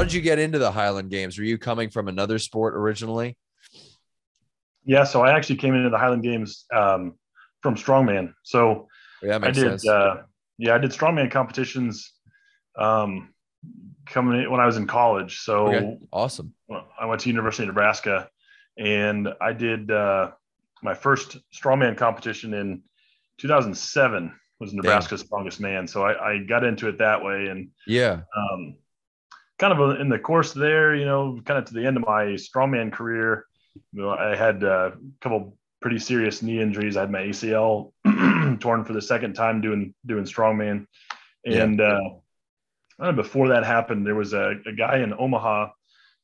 how did you get into the Highland Games? Were you coming from another sport originally? Yeah, so I actually came into the Highland Games um, from strongman. So yeah, I did. Uh, yeah, I did strongman competitions um, coming in, when I was in college. So okay. awesome. I went to University of Nebraska, and I did uh, my first strongman competition in 2007. Was Nebraska's Damn. strongest man. So I, I, got into it that way, and yeah, um, kind of in the course there, you know, kind of to the end of my strongman career, you know, I had a couple pretty serious knee injuries. I had my ACL torn for the second time doing doing strongman, and yeah. uh, before that happened, there was a, a guy in Omaha.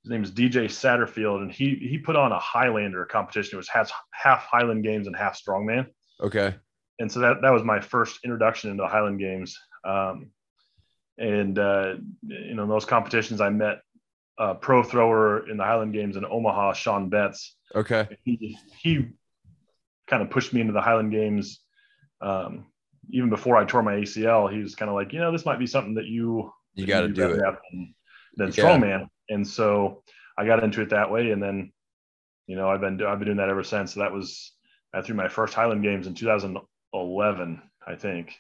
His name is DJ Satterfield, and he he put on a Highlander competition. It was half half Highland Games and half strongman. Okay. And so that that was my first introduction into Highland Games. Um, and uh, you know, in those competitions, I met a pro thrower in the Highland Games in Omaha, Sean Betts. Okay. He, he kind of pushed me into the Highland Games. Um, even before I tore my ACL, he was kind of like, you know, this might be something that you you got to do it than, than strongman. And so I got into it that way, and then you know I've been I've been doing that ever since. So that was I threw my first Highland Games in 2011, I think.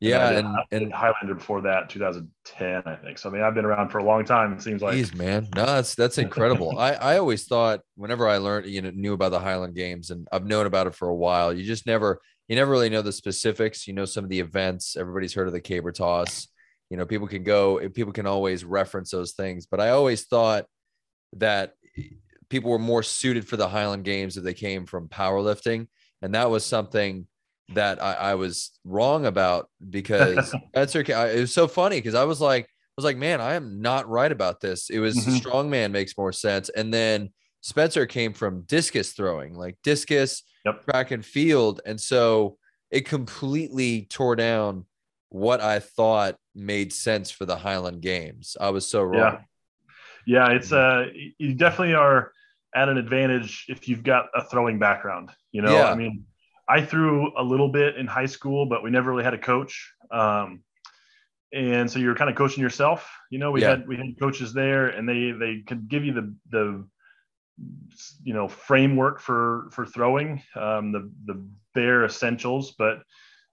Yeah, and, and, and Highlander before that, 2010, I think. So I mean, I've been around for a long time. It seems like. Jeez, man, no, that's that's incredible. I I always thought whenever I learned, you know, knew about the Highland Games, and I've known about it for a while. You just never, you never really know the specifics. You know, some of the events. Everybody's heard of the caber toss. You know, people can go. People can always reference those things. But I always thought that people were more suited for the Highland Games if they came from powerlifting, and that was something that I, I was wrong about because that's okay. It was so funny because I was like, I was like, man, I am not right about this. It was mm-hmm. strongman makes more sense. And then Spencer came from discus throwing, like discus, yep. track and field. And so it completely tore down what I thought made sense for the Highland Games. I was so wrong. Yeah. Yeah. It's uh you definitely are at an advantage if you've got a throwing background. You know, yeah. I mean, I threw a little bit in high school, but we never really had a coach. Um, and so you're kind of coaching yourself. You know, we yeah. had we had coaches there, and they they could give you the the you know framework for for throwing um, the the bare essentials, but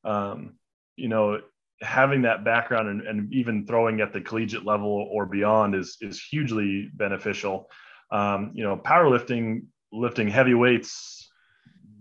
um, you know having that background and, and even throwing at the collegiate level or beyond is is hugely beneficial. Um, you know, powerlifting, lifting heavy weights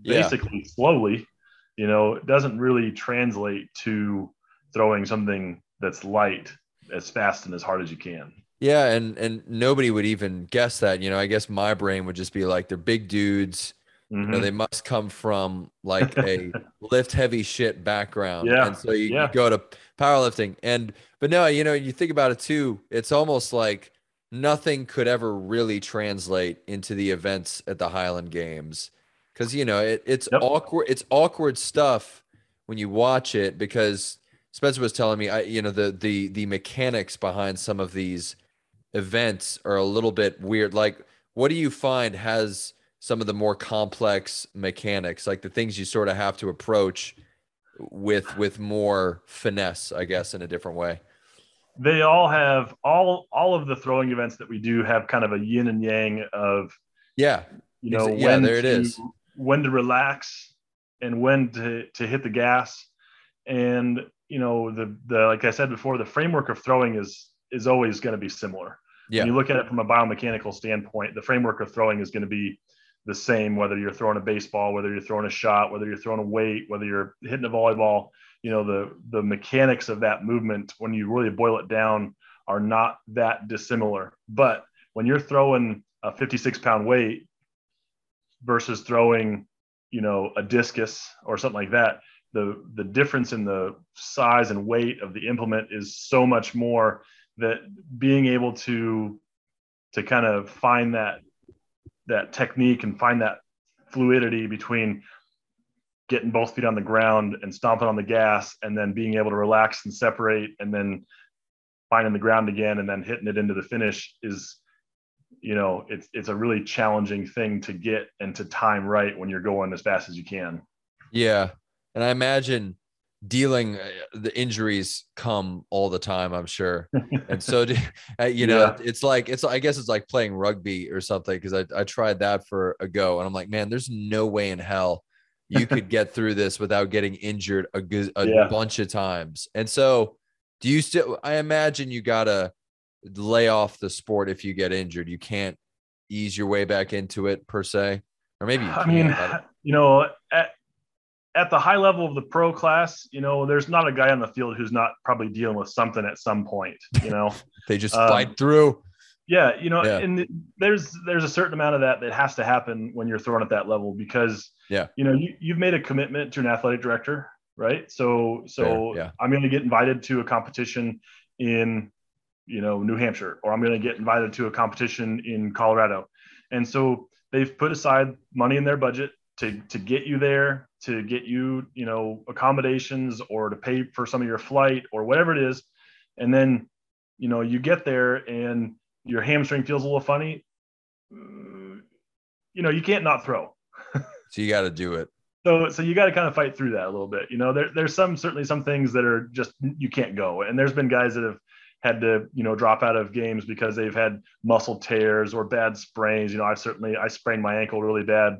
basically yeah. slowly, you know, it doesn't really translate to throwing something that's light as fast and as hard as you can. Yeah, and and nobody would even guess that. You know, I guess my brain would just be like, they're big dudes. Mm-hmm. You know, mm-hmm. they must come from like a lift heavy shit background. Yeah. And so you, yeah. you go to powerlifting. And but no, you know, you think about it too, it's almost like nothing could ever really translate into the events at the Highland Games because you know it, it's yep. awkward. It's awkward stuff when you watch it because Spencer was telling me, I you know the the the mechanics behind some of these events are a little bit weird. Like, what do you find has some of the more complex mechanics, like the things you sort of have to approach with with more finesse, I guess, in a different way? They all have all all of the throwing events that we do have kind of a yin and yang of yeah you know yeah there it to, is when to relax and when to, to hit the gas. And, you know, the, the, like I said before, the framework of throwing is, is always going to be similar. Yeah. When you look at it from a biomechanical standpoint, the framework of throwing is going to be the same, whether you're throwing a baseball, whether you're throwing a shot, whether you're throwing a weight, whether you're hitting a volleyball, you know, the, the mechanics of that movement, when you really boil it down, are not that dissimilar. But when you're throwing a 56 pound weight versus throwing, you know, a discus or something like that, the the difference in the size and weight of the implement is so much more that being able to to kind of find that that technique and find that fluidity between getting both feet on the ground and stomping on the gas and then being able to relax and separate and then finding the ground again and then hitting it into the finish is you know it's it's a really challenging thing to get and to time right when you're going as fast as you can yeah and i imagine dealing uh, the injuries come all the time i'm sure and so uh, you know yeah. it's like it's i guess it's like playing rugby or something because I, I tried that for a go and i'm like man there's no way in hell you could get through this without getting injured a, a yeah. bunch of times and so do you still i imagine you gotta lay off the sport if you get injured you can't ease your way back into it per se or maybe i mean you know at, at the high level of the pro class, you know, there's not a guy on the field who's not probably dealing with something at some point, you know. they just um, fight through. Yeah, you know, yeah. and there's there's a certain amount of that that has to happen when you're thrown at that level because yeah, you know, you, you've made a commitment to an athletic director, right? So so yeah. I'm going to get invited to a competition in you know New Hampshire, or I'm going to get invited to a competition in Colorado, and so they've put aside money in their budget to to get you there, to get you, you know, accommodations or to pay for some of your flight or whatever it is. And then, you know, you get there and your hamstring feels a little funny. Mm, you know, you can't not throw. so you got to do it. So, so you got to kind of fight through that a little bit. You know, there, there's some certainly some things that are just you can't go. And there's been guys that have had to you know drop out of games because they've had muscle tears or bad sprains you know i've certainly i sprained my ankle really bad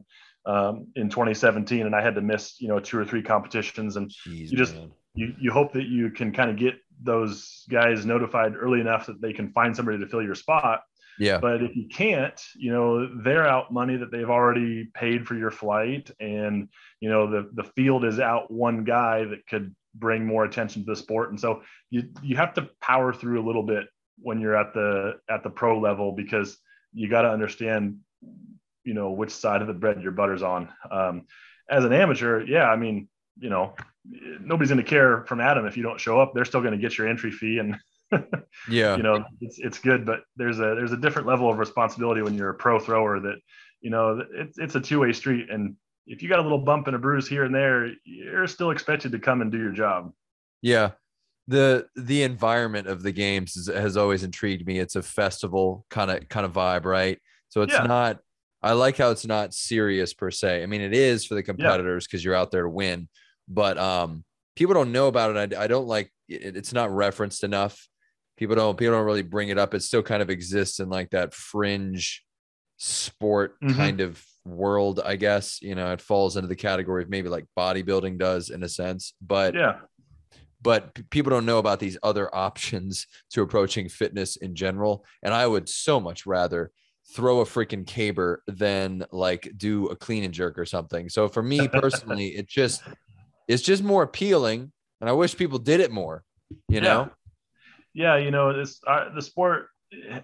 um, in 2017, and I had to miss you know two or three competitions. And Jeez, you just you you hope that you can kind of get those guys notified early enough that they can find somebody to fill your spot. Yeah. But if you can't, you know, they're out money that they've already paid for your flight, and you know the the field is out one guy that could bring more attention to the sport, and so you you have to power through a little bit when you're at the at the pro level because you got to understand you know which side of the bread your butter's on. Um, as an amateur, yeah, I mean, you know, nobody's going to care from Adam if you don't show up. They're still going to get your entry fee, and yeah, you know, it's it's good. But there's a there's a different level of responsibility when you're a pro thrower that you know it's it's a two way street, and if you got a little bump and a bruise here and there, you're still expected to come and do your job. Yeah. The the environment of the games is, has always intrigued me. It's a festival kind of kind of vibe, right? So it's yeah. not I like how it's not serious per se. I mean, it is for the competitors because yeah. you're out there to win, but um, people don't know about it. I, I don't like it, it's not referenced enough. People don't people don't really bring it up. It still kind of exists in like that fringe sport mm-hmm. kind of world, I guess. You know, it falls into the category of maybe like bodybuilding does in a sense, but yeah. But people don't know about these other options to approaching fitness in general. And I would so much rather throw a freaking caber than like do a clean and jerk or something. So for me personally, it just it's just more appealing, and I wish people did it more. You know. Yeah, you know this uh, the sport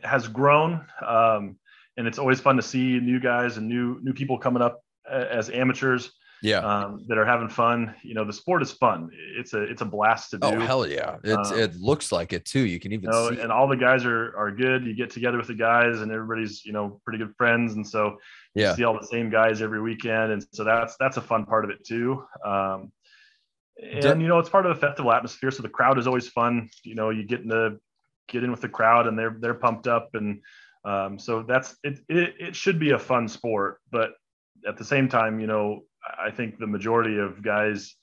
has grown, um, and it's always fun to see new guys and new new people coming up as amateurs yeah. um, that are having fun. You know the sport is fun. It's a it's a blast to oh, do. oh hell yeah. It's um, it looks like it too. You can even you know, see and all the guys are are good. You get together with the guys and everybody's you know pretty good friends. And so yeah. see all the same guys every weekend. And so that's that's a fun part of it too. Um, and you know it's part of the festival atmosphere. So the crowd is always fun. You know you get in the get in with the crowd and they're they're pumped up and um, so that's it, it it should be a fun sport but at the same time you know I think the majority of guys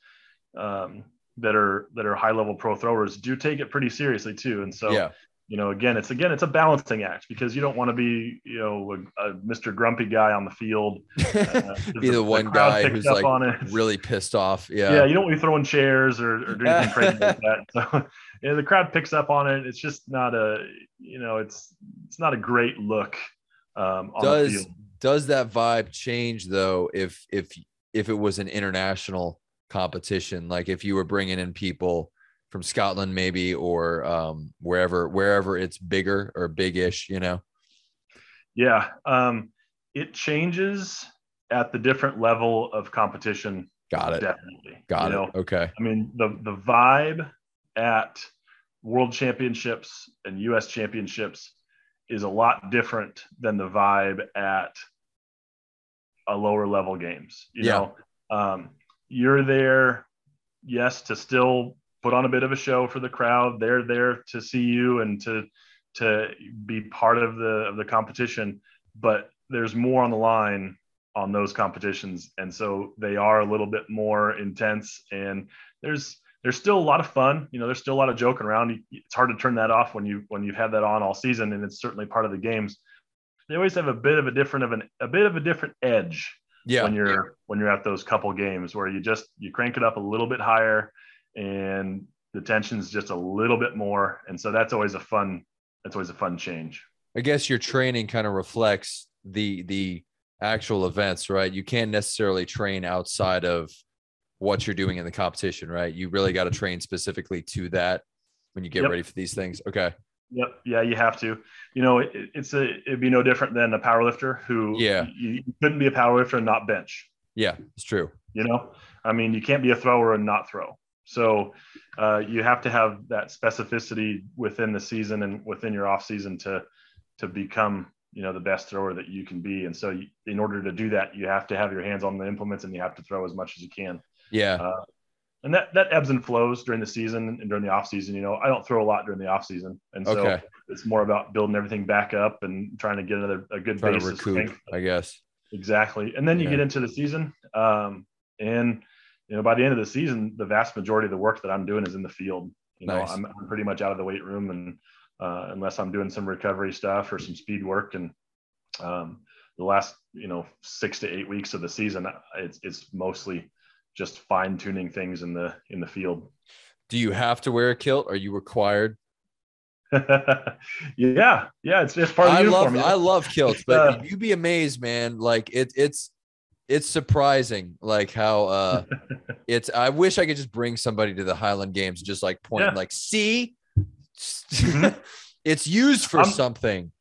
um, that are that are high level pro throwers do take it pretty seriously too. And so, yeah. you know, again, it's again it's a balancing act because you don't want to be you know a, a Mr. Grumpy guy on the field, uh, be the, the one the guy who's like really pissed off. Yeah, yeah, you don't want to be throwing chairs or, or doing anything crazy like that. So, yeah, the crowd picks up on it. It's just not a you know it's it's not a great look. Um, does does that vibe change though if if if it was an international competition, like if you were bringing in people from Scotland, maybe, or um, wherever, wherever it's bigger or big-ish, you know? Yeah. Um, it changes at the different level of competition. Got it. Definitely. Got you it. Know? Okay. I mean, the, the vibe at world championships and US championships is a lot different than the vibe at a lower level games. You yeah. know, um, you're there, yes, to still put on a bit of a show for the crowd. They're there to see you and to to be part of the of the competition, but there's more on the line on those competitions, and so they are a little bit more intense. And there's there's still a lot of fun. You know, there's still a lot of joking around. It's hard to turn that off when you when you've had that on all season, and it's certainly part of the games. They always have a bit of a different of an a bit of a different edge Yeah. when you're when you're at those couple games where you just you crank it up a little bit higher and the tension's just a little bit more and so that's always a fun that's always a fun change I guess your training kind of reflects the the actual events, right? You can't necessarily train outside of what you're doing in the competition, right? You really got to train specifically to that when you get Yep. ready for these things. Okay. yep yeah you have to you know it, it's a it'd be no different than a power lifter who Yeah. you, you couldn't be a power lifter and not bench Yeah, it's true. you know i mean you can't be a thrower and not throw so uh, you have to have that specificity within the season and within your off season to to become you know the best thrower that you can be and so you, in order to do that you have to have your hands on the implements and you have to throw as much as you can Yeah. uh, and that that ebbs and flows during the season and during the off season you know i don't throw a lot during the off season and so Okay. it's more about building everything back up and trying to get another a good Trying base to recoup, I guess. Exactly. And then you Yeah. get into the season. Um, and, you know, by the end of the season, the vast majority of the work that I'm doing is in the field. You know, Nice. I'm, I'm pretty much out of the weight room and uh, unless I'm doing some recovery stuff or some speed work. And um, the last, you know, six to eight weeks of the season, it's, it's mostly just fine tuning things in the, in the field. Do you have to wear a kilt? Are you required? yeah. Yeah. It's, it's part of the I uniform. love? I love kilts, but Uh, you'd be amazed, man. Like it it's it's surprising like how uh it's I wish I could just bring somebody to the Highland Games and just like point Yeah. like see Mhm. it's used for I'm- something.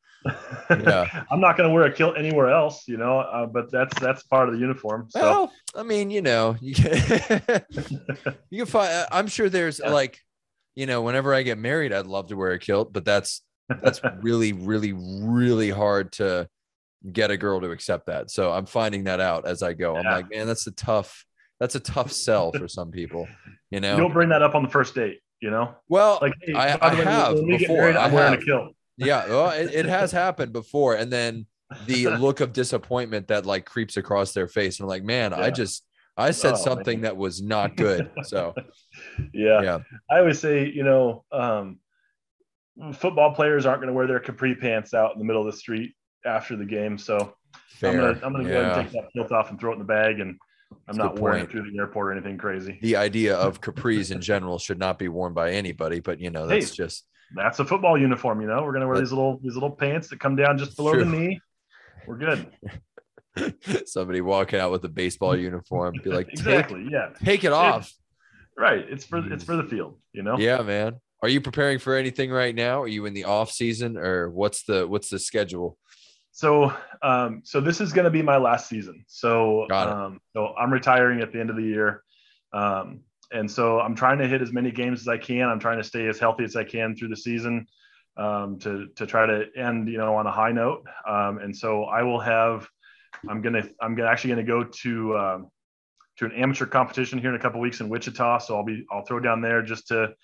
Yeah. I'm not going to wear a kilt anywhere else, you know, uh, but that's that's part of the uniform. So Well, I mean, you know, you can you can find I'm sure there's Yeah. like, you know, whenever I get married, I'd love to wear a kilt, but that's that's really, really, really hard to get a girl to accept that. So I'm finding that out as I go. I'm like, man, that's a tough, that's a tough sell for some people, you know, you don't bring that up on the first date, you know. well, Like, hey, I- I way, have when we get before, married, I'm I wearing have. a kilt. Yeah, well, it, it has happened before, and then the look of disappointment that like creeps across their face, and like, man, I just I said Oh, something man. that was not good. So Yeah. yeah, I always say, you know, um, football players aren't going to wear their capri pants out in the middle of the street after the game. So fair. I'm gonna I'm gonna go ahead and take that kilt off and throw it in the bag, and I'm That's not wearing it through the airport or anything crazy. the idea of capris in general should not be worn by anybody, but you know, Hey, that's just That's a football uniform, you know. We're gonna wear these little these little pants that come down just below the knee. We're good. somebody walking out with a baseball uniform, be like, take, Exactly. Yeah. take it off. Right. It's for it's for the field, you know. Yeah, man. Are you preparing for anything right now? Are you in the off season or what's the what's the schedule? So, um, so this is going to be my last season. So, um, so I'm retiring at the end of the year, um, and so I'm trying to hit as many games as I can. I'm trying to stay as healthy as I can through the season um, to to try to end, you know, on a high note. Um, and so I will have. I'm gonna. I'm gonna actually gonna go to um, to an amateur competition here in a couple weeks in Wichita. So I'll be. I'll throw down there just to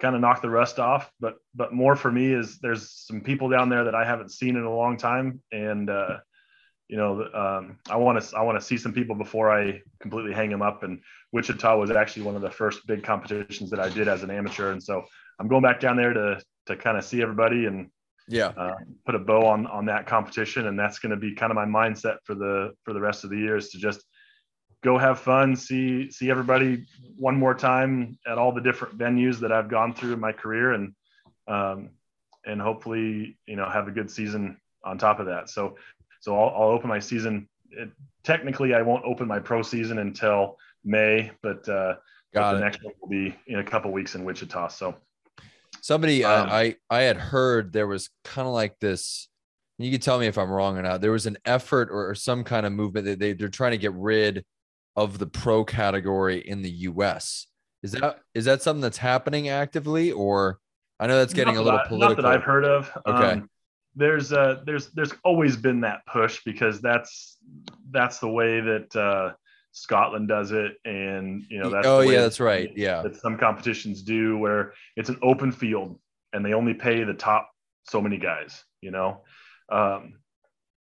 kind of knock the rust off. But but more for me is there's some people down there that I haven't seen in a long time, and uh, you know um, I want to I want to see some people before I completely hang them up. And Wichita was actually one of the first big competitions that I did as an amateur, and so I'm going back down there to to kind of see everybody and Yeah. uh, put a bow on on that competition, and that's going to be kind of my mindset for the for the rest of the year is to just go have fun, see see everybody one more time at all the different venues that I've gone through in my career, and um, and hopefully you know have a good season on top of that. So so I'll, I'll open my season. It, technically, I won't open my pro season until May, but uh, but the next one will be in a couple weeks in Wichita. So Somebody Um, I, I I had heard there was kind of like this. You can tell me if I'm wrong or not. There was an effort or, or some kind of movement that they, they're trying to get rid of the pro category in the US. Is that is that something that's happening actively or I know that's getting Not a little I- political. Not that I've heard of. Okay. Um, there's uh, there's there's always been that push because that's that's the way that uh, Scotland does it, and you know that's oh yeah, that's right. Yeah. that some competitions do where it's an open field and they only pay the top so many guys. You know. Um,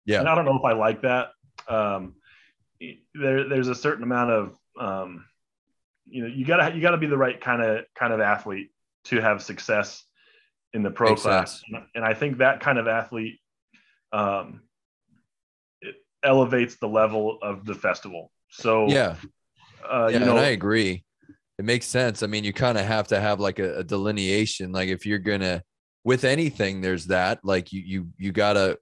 Yeah. And I don't know if I like that. Um, there, there's a certain amount of um, you know you gotta you gotta be the right kind of kind of athlete to have success in the pro Makes class, sense. and I think that kind of athlete um, it elevates the level of the festival. So Yeah. uh, yeah, you know, and I agree. It makes sense. I mean, you kind of have to have like a, a delineation. Like if you're gonna with anything, there's that. Like you you you gotta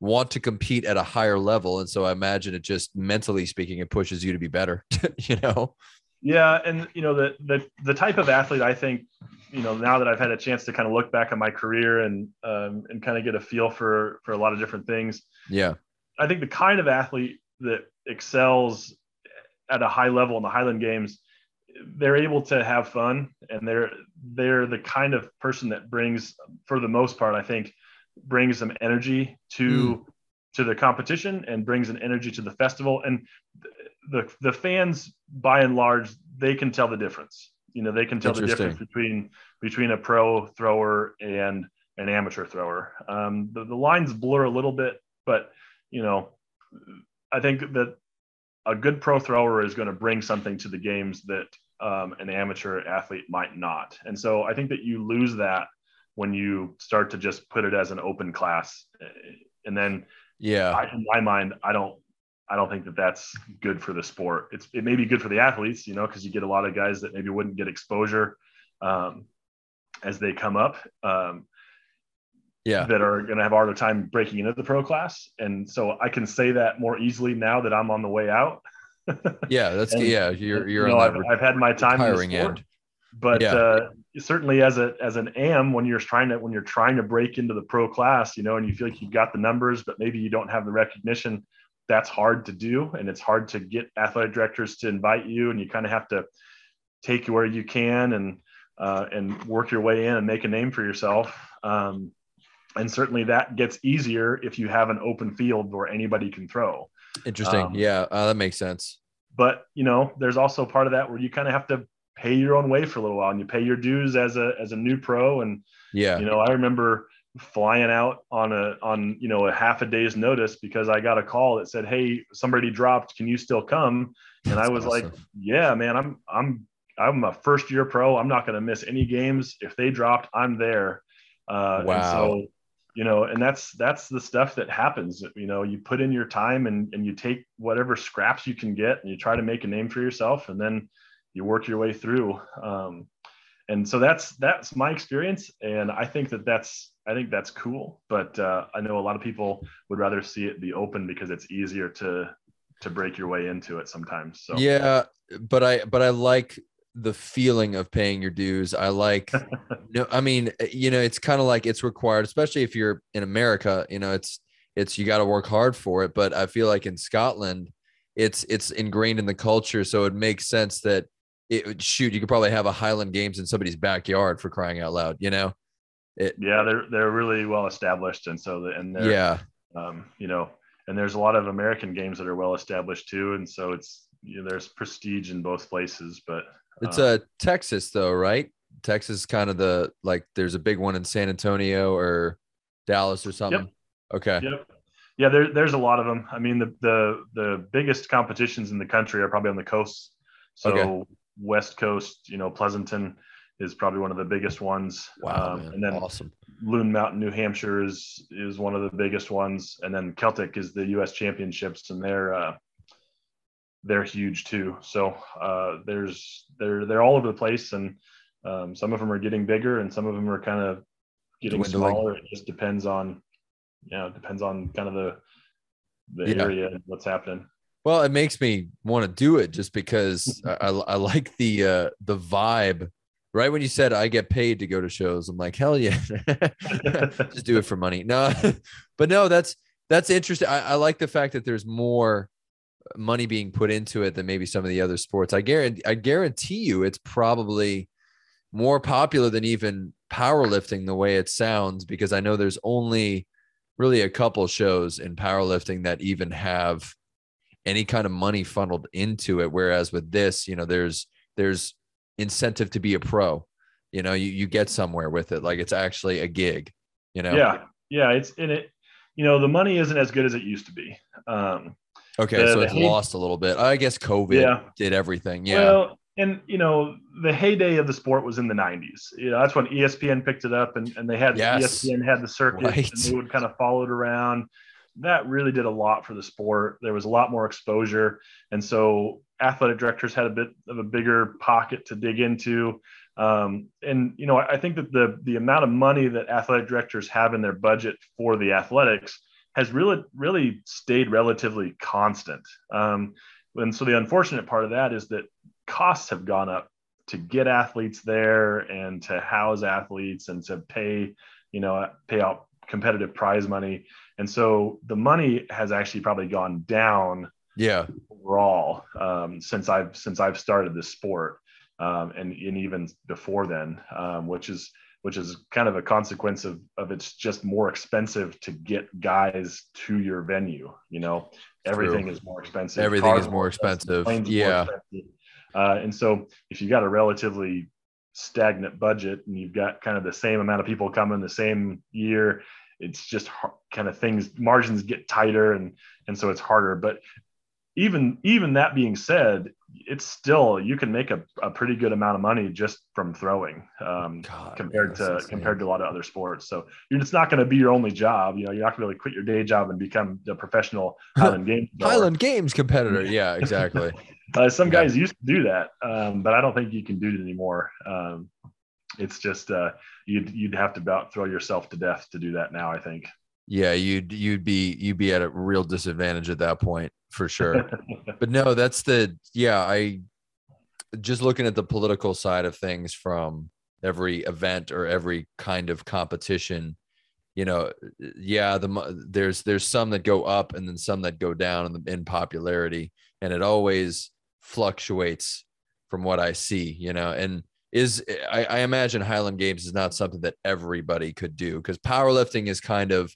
want to compete at a higher level. And so I imagine it just mentally speaking, it pushes you to be better. you know? Yeah, and you know the the the type of athlete I think you know now that I've had a chance to kind of look back on my career and um, and kind of get a feel for for a lot of different things. Yeah. I think the kind of athlete that excels at a high level in the Highland Games, they're able to have fun and they're they're the kind of person that brings, for the most part, I think, brings some energy to to the competition and brings an energy to the festival. And the the fans, by and large, they can tell the difference. You know, they can tell the difference between between a pro thrower and an amateur thrower. Um, the, the lines blur a little bit, but you know, I think that a good pro thrower is going to bring something to the games that um, an amateur athlete might not. And so I think that you lose that when you start to just put it as an open class. And then Yeah. I, in my mind, I don't, I don't think that that's good for the sport. It's, it may be good for the athletes, you know, cause you get a lot of guys that maybe wouldn't get exposure um, as they come up. Um, Yeah. that are going to have a harder time breaking into the pro class. And so I can say that more easily now that I'm on the way out. Yeah. That's And, yeah. You're you're you know, I've, I've had my time in the sport, end. but Yeah. uh, certainly as a as an am when you're trying to when you're trying to break into the pro class, you know, and you feel like you've got the numbers, but maybe you don't have the recognition. That's hard to do, and it's hard to get athletic directors to invite you, and you kind of have to take where you can and uh, and work your way in and make a name for yourself. Um, and certainly that gets easier if you have an open field where anybody can throw Interesting. um, yeah. Uh, that makes sense. but you know there's also part of that where you kind of have to pay your own way for a little while and you pay your dues as a as a new pro and Yeah. you know i remember flying out on a on you know a half a day's notice because i got a call that said hey somebody dropped. Can you still come? And i was like yeah man i'm i'm i'm a first year pro. I'm not going to miss any games. If they dropped i'm there. Uh and Wow. so you know and that's that's the stuff that happens. You know you put in your time and and you take whatever scraps you can get and you try to make a name for yourself and then you work your way through. Um and so that's that's my experience. And i think that that's i think that's cool but uh, i know a lot of people would rather see it be open because it's easier to to break your way into it sometimes so Yeah, but I but I like the feeling of paying your dues. I like no, I mean, eh, you know, it's kind of like it's required, especially if you're in America, you know, it's it's you got to work hard for it. But I feel like in Scotland, it's it's ingrained in the culture, so it makes sense that it would shoot. You could probably have a Highland Games in somebody's backyard for crying out loud, you know? It, yeah they're they're really well established and so the, and they're yeah, um, you know, and there's a lot of American games that are well established too, and so it's you know, there's prestige in both places. But it's uh, uh Texas though, right? Texas is kind of the like. There's a big one in San Antonio or Dallas or something. Okay. yep, yeah, there, there's a lot of them. I mean, the the the biggest competitions in the country are probably on the coast. So Okay. West Coast, you know, Pleasanton is probably one of the biggest ones. Wow, Um, and then awesome. Loon Mountain, New Hampshire is is one of the biggest ones, and then Celtic is the U.S. Championships, and they're uh, they're huge too. So uh, there's they're they're all over the place, and um, some of them are getting bigger, and some of them are kind of getting Dwindling. smaller. It just depends on you know depends on kind of the the Yeah. area and what's happening. Well, it makes me want to do it just because I, I, I like the uh, the vibe. Right when you said I get paid to go to shows, I'm like, hell yeah, just do it for money. No, but no, that's that's interesting. I, I like the fact that there's more money being put into it than maybe some of the other sports. I guarantee I guarantee you it's probably more popular than even powerlifting the way it sounds because I know there's only really a couple shows in powerlifting that even have any kind of money funneled into it whereas with this you know there's there's incentive to be a pro you know you, you get somewhere with it like it's actually a gig you know Yeah, yeah, it's in it. You know, the money isn't as good as it used to be. Um, okay The- so it's lost a little bit i guess covid Yeah. did everything yeah Well, and you know the heyday of the sport was in the 90s you know that's when espn picked it up and, and they had yes. espn had the circuit right. and they would kind of follow it around that really did a lot for the sport there was a lot more exposure and so athletic directors had a bit of a bigger pocket to dig into um, and you know i think that the the amount of money that athletic directors have in their budget for the athletics has really really stayed relatively constant um, and so the unfortunate part of that is that costs have gone up to get athletes there and to house athletes and to pay, you know, pay out competitive prize money. And so the money has actually probably gone down. Yeah. Overall, um, since I've since I've started this sport, um, and and even before then, um, which is which is kind of a consequence of of it's just more expensive to get guys to your venue. You know, everything True. is more expensive. Everything Cars is more expensive. yeah. More expensive. Uh, and so if you got a relatively stagnant budget and you've got kind of the same amount of people coming the same year, it's just kind of things margins get tighter and and so it's harder. But even even that being said, it's still you can make a, a pretty good amount of money just from throwing um, God, compared to insane. compared to a lot of other sports. So you're, it's not going to be your only job. You know, you're not going to really quit your day job and become a professional Highland Games Highland Games competitor. Yeah, exactly. uh, some guys used to do that, um, but I don't think you can do it anymore. Um, it's just uh, you'd you'd have to about throw yourself to death to do that now. I think. Yeah, you'd you'd be you'd be at a real disadvantage at that point for sure. but no, that's the yeah, I just looking at the political side of things from every event or every kind of competition you know yeah the there's there's some that go up and then some that go down in, the, in popularity and it always fluctuates from what i see you know and is I, I imagine highland games is not something that everybody could do because powerlifting is kind of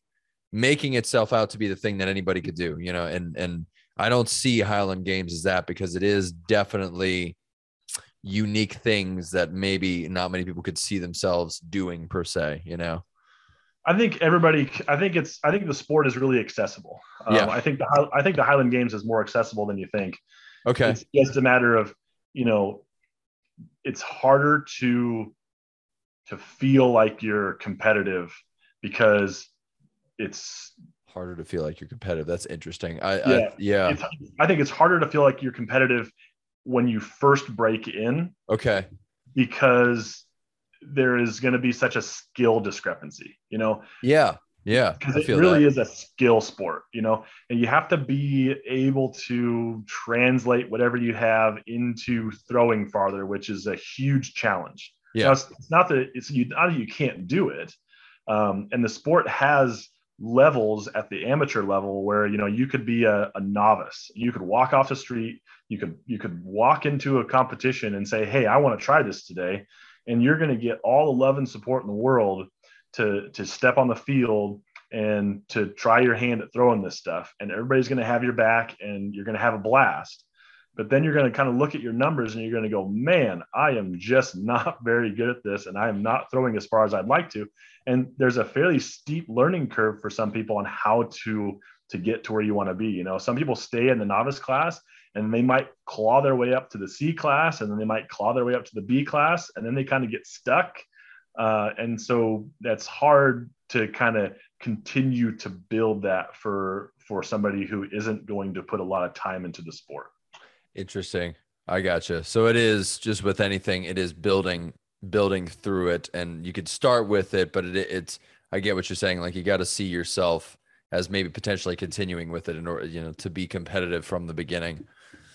making itself out to be the thing that anybody could do you know and and I don't see Highland Games as that because it is definitely unique things that maybe not many people could see themselves doing per se, you know. I think everybody. I think it's. I think the sport is really accessible. Um, yeah. I think the. I think the Highland Games is more accessible than you think. Okay. It's just a matter of, you know, it's harder to, to feel like you're competitive, because it's harder to feel like you're competitive. That's interesting. I yeah, I, yeah. I think it's harder to feel like you're competitive when you first break in. Okay. Because there is going to be such a skill discrepancy, you know? Yeah. Yeah. Because it really that. is a skill sport, you know, and you have to be able to translate whatever you have into throwing farther, which is a huge challenge. Yeah. Now, it's, it's, not that it's you, not that you can't do it. Um, and the sport has levels at the amateur level where you know you could be a, a, novice. You could walk off the street you could you could walk into a competition and say hey i want to try this today. And you're going to get all the love and support in the world to to step on the field and to try your hand at throwing this stuff. And everybody's going to have your back and you're going to have a blast but then you're going to kind of look at your numbers and you're going to go man i am just not very good at this and i am not throwing as far as i'd like to. And there's a fairly steep learning curve for some people on how to to get to where you want to be you know? Some people stay in the novice class and they might claw their way up to the c class and then they might claw their way up to the b class and then they kind of get stuck. Uh, and so that's hard to kind of continue to build that for for somebody who isn't going to put a lot of time into the sport interesting. I gotcha. So it is just with anything it is building building through it and you could start with it but it, it's i get what you're saying like you got to see yourself as maybe potentially continuing with it in order you know to be competitive from the beginning.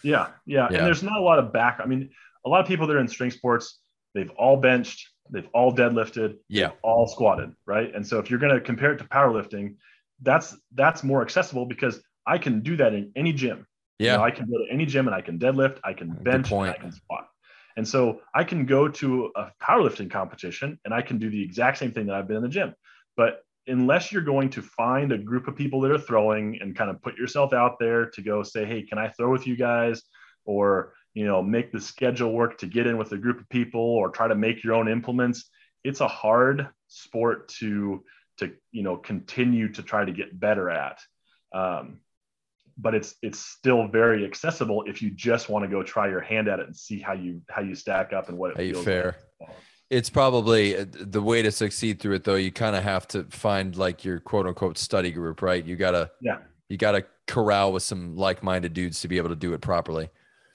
Yeah, yeah yeah. and there's not a lot of back i mean a lot of people that are in strength sports they've all benched they've all deadlifted yeah. all squatted right? And so if you're going to compare it to powerlifting that's that's more accessible because i can do that in any gym yeah you know, i can go to any gym and i can deadlift i can bench and i can squat and so I can go to a powerlifting competition and I can do the exact same thing that I've been in the gym. But unless you're going to find a group of people that are throwing and kind of put yourself out there to go say, hey, can I throw with you guys? Or, you know, make the schedule work to get in with a group of people or try to make your own implements. It's a hard sport to to you know continue to try to get better at. Um, but it's it's still very accessible if you just want to go try your hand at it and see how you how you stack up and what it how you feels fare. like. It's probably uh, the way to succeed through it, though. You kind of have to find like your quote unquote study group, right? You gotta, Yeah. you gotta corral with some like minded dudes to be able to do it properly.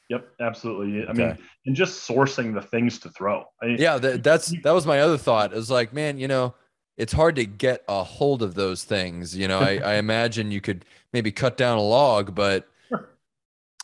Yep, absolutely. I Okay. mean, and just sourcing the things to throw. I Yeah, that, that's that was my other thought. It was like, man, you know, it's hard to get a hold of those things. You know, I, I imagine you could maybe cut down a log, but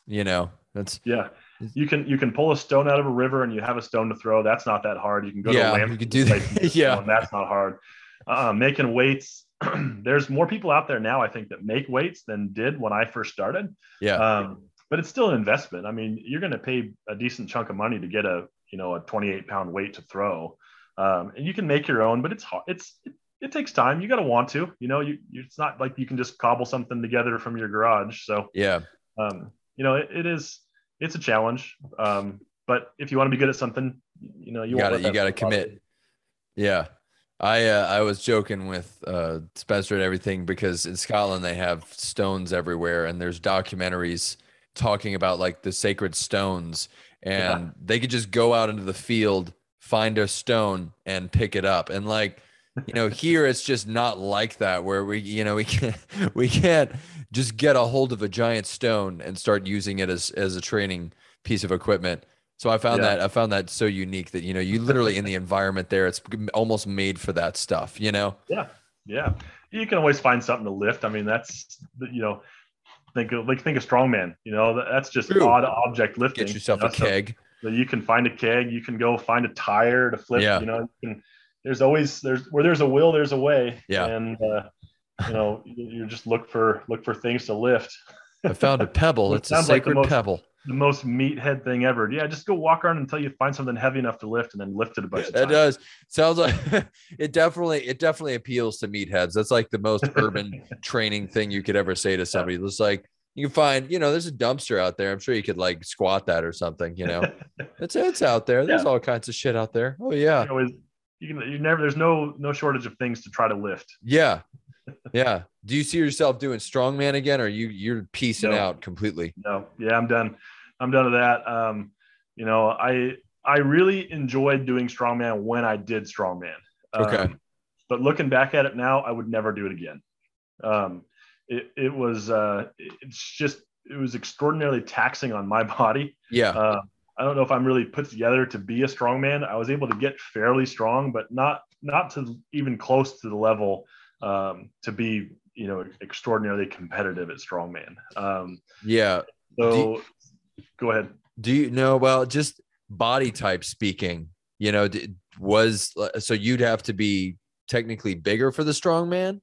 you know, that's yeah. You can you can pull a stone out of a river and you have a stone to throw. That's not that hard. You can go Yeah, to a land you can do that. Yeah. that's not hard. Uh, making weights. there's more people out there now, I think, that make weights than did when I first started. yeah, Um, but it's still an investment. I mean, you're going to pay a decent chunk of money to get a you know a 28 pound weight to throw, um, and you can make your own. But it's hard. It's it, it takes time. You got to want to. You know, you, you it's not like you can just cobble something together from your garage. So yeah, um, you know, it, it is it's a challenge. Um, but if you want to be good at something, you know, you, You gotta- you out of commit. yeah. I uh, I was joking with uh, Spencer and everything because in Scotland they have stones everywhere, and there's documentaries talking about like the sacred stones, and Yeah. they could just go out into the field, find a stone, and pick it up, and like you know here it's just not like that where we you know we can't we can't just get a hold of a giant stone and start using it as as a training piece of equipment so i found Yeah. that i found that so unique that you know you literally in the environment there it's almost made for that stuff you know Yeah, yeah. You can always find something to lift. I mean, that's you know, think of like think of strongman. You know, that's just True. odd object lifting. get yourself you a know, so- keg so you can find a keg. You can go find a tire to flip. Yeah. You know, you can, there's always there's where there's a will, there's a way. Yeah. And uh, you know, you, just look for look for things to lift. i found a pebble It it's a sounds like the sacred most- pebble The most meathead thing ever. Yeah, just go walk around until you find something heavy enough to lift, and then lift it a bunch of that times. does sounds like it definitely it definitely appeals to meatheads that's like the most urban training thing you could ever say to somebody it's like you can find you know there's a dumpster out there i'm sure you could like squat that or something you know it's it's out there there's Yeah. all kinds of shit out there oh yeah You you can you never there's no no shortage of things to try to lift. yeah yeah do you see yourself doing strongman again or you you're piecing No. out completely No, yeah, I'm done. I'm done with that. Um, you know, I I really enjoyed doing strongman when I did strongman. Um, Okay. But looking back at it now, I would never do it again. Um, it it was uh, it's just it was extraordinarily taxing on my body. yeah Uh, I don't know if I'm really put together to be a strongman. I was able to get fairly strong, but not not to even close to the level um, to be you know extraordinarily competitive at strongman. Um, yeah so go ahead. do you know well just body type speaking you know was so you'd have to be technically bigger for the strongman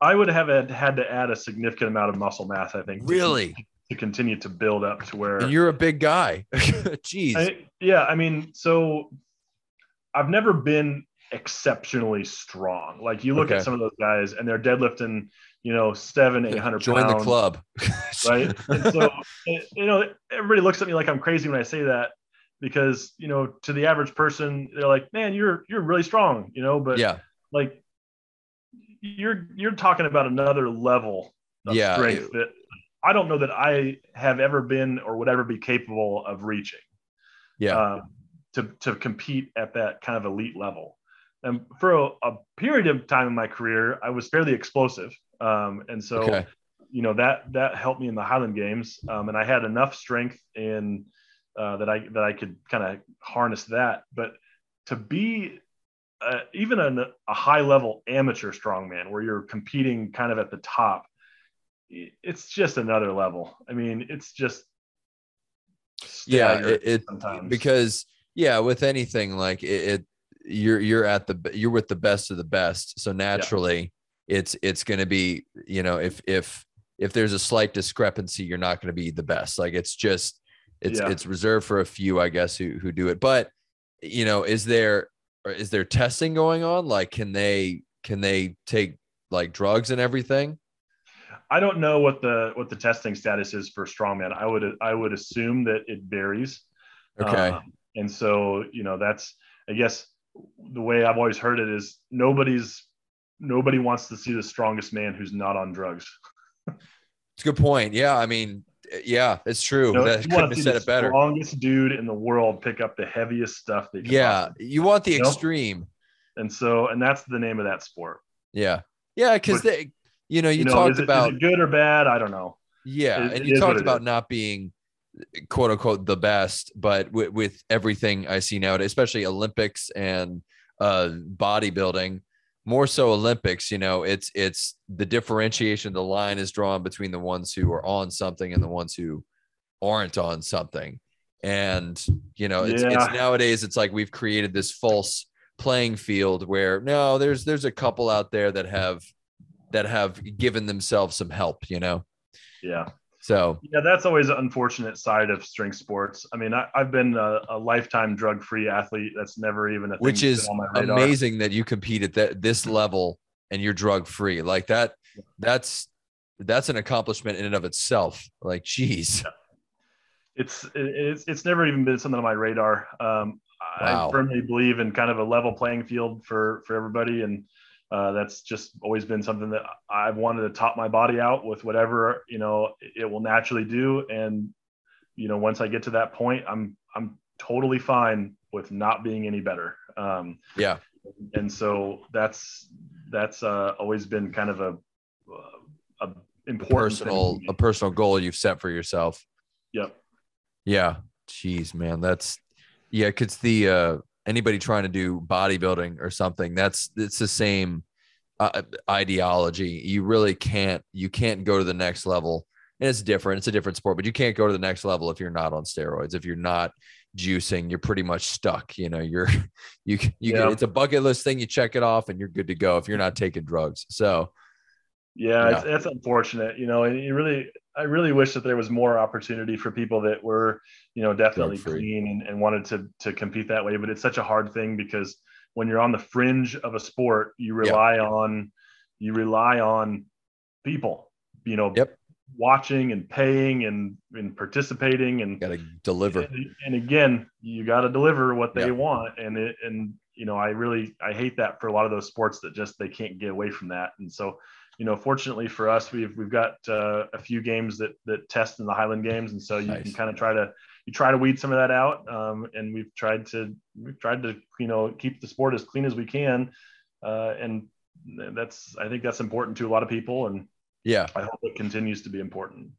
I would have had, had to add a significant amount of muscle mass, I think, really to, continue to build up to where. and you're a big guy jeez I, yeah, I mean, so I've never been exceptionally strong. Like you look Okay. at some of those guys, and they're deadlifting, you know, seven, eight hundred join pounds. the club right? And so, you know, everybody looks at me like I'm crazy when I say that because, you know, to the average person, they're like, man, you're, you're really strong, you know, but yeah like you're, you're talking about another level of Yeah, strength it- that I don't know that I have ever been or would ever be capable of reaching yeah um, to, to compete at that kind of elite level. And for a, a period of time in my career, I was fairly explosive. Um, and so, okay you know that that helped me in the Highland Games, um, and I had enough strength in uh, that I that I could kind of harness that. But to be uh, even an, a high level amateur strongman, where you're competing kind of at the top, it's just another level. I mean, it's just yeah it, it sometimes. because yeah with anything like it, it you're you're at the you're with the best of the best so naturally it's it's going to be you know if if if there's a slight discrepancy you're not going to be the best like it's just it's Yeah. it's reserved for a few i guess who who do it but you know is there or is there testing going on like can they can they take like drugs and everything I don't know what the what the testing status is for strongman. I would I would assume that it varies. okay Um, and so, you know, that's, I guess, the way I've always heard it is nobody's, nobody wants to see the strongest man who's not on drugs. It's a good point. Yeah, I mean, yeah, it's true. You know, that couldn't want to have said the it better. strongest dude in the world pick up the heaviest stuff. They can Yeah, possibly- you want the You know? extreme. and so and that's the name of that sport. Yeah, yeah, because they, you know, you, You, know, talked it, about good or bad? I don't know. yeah, it- and you talked about not being quote unquote the best, but with, with everything I see nowadays, especially Olympics and uh, bodybuilding, more so Olympics. You know, it's it's the differentiation. The line is drawn between the ones who are on something and the ones who aren't on something. And you know, it's, it's nowadays it's like we've created this false playing field where no, there's there's a couple out there that have that have given themselves some help. You know, Yeah. So Yeah, that's always an unfortunate side of strength sports. I mean, I, I've been a, a lifetime drug-free athlete. That's never even a thing which is on my radar. amazing that you compete at that this level and you're drug free like that that's that's an accomplishment in and of itself like geez It's it's it's never even been something on my radar. Um, Wow. I firmly believe in kind of a level playing field for for everybody, and uh, that's just always been something that I've wanted to top my body out with whatever you know it will naturally do. And you know, once I get to that point, I'm I'm totally fine with not being any better. Um, yeah and so that's that's uh, always been kind of a a a important personal a personal goal you've set for yourself Yep. yeah jeez man that's yeah because the uh anybody trying to do bodybuilding or something that's it's the same uh, ideology you really can't you can't go to the next level and it's different it's a different sport but you can't go to the next level if you're not on steroids if you're not juicing you're pretty much stuck you know you're you you Yeah. it's a bucket list thing you check it off and you're good to go if you're not taking drugs so Yeah, Yeah. It's, it's unfortunate, you know, and you really, I really wish that there was more opportunity for people that were, you know, definitely clean and, and wanted to to compete that way. But it's such a hard thing because when you're on the fringe of a sport, you rely on, you rely on people, you know, Yep. watching and paying and and participating and got to deliver and, and again, you got to deliver what they Yeah. want, and it and you know, I really I hate that for a lot of those sports that just they can't get away from that, and so you know, fortunately for us, we've we've got uh, a few games that that test in the Highland Games, and so you Nice. can kind of try to you try to weed some of that out, um, and we've tried to we've tried to you know keep the sport as clean as we can, uh, and that's I think that's important to a lot of people, and yeah. I hope it continues to be important.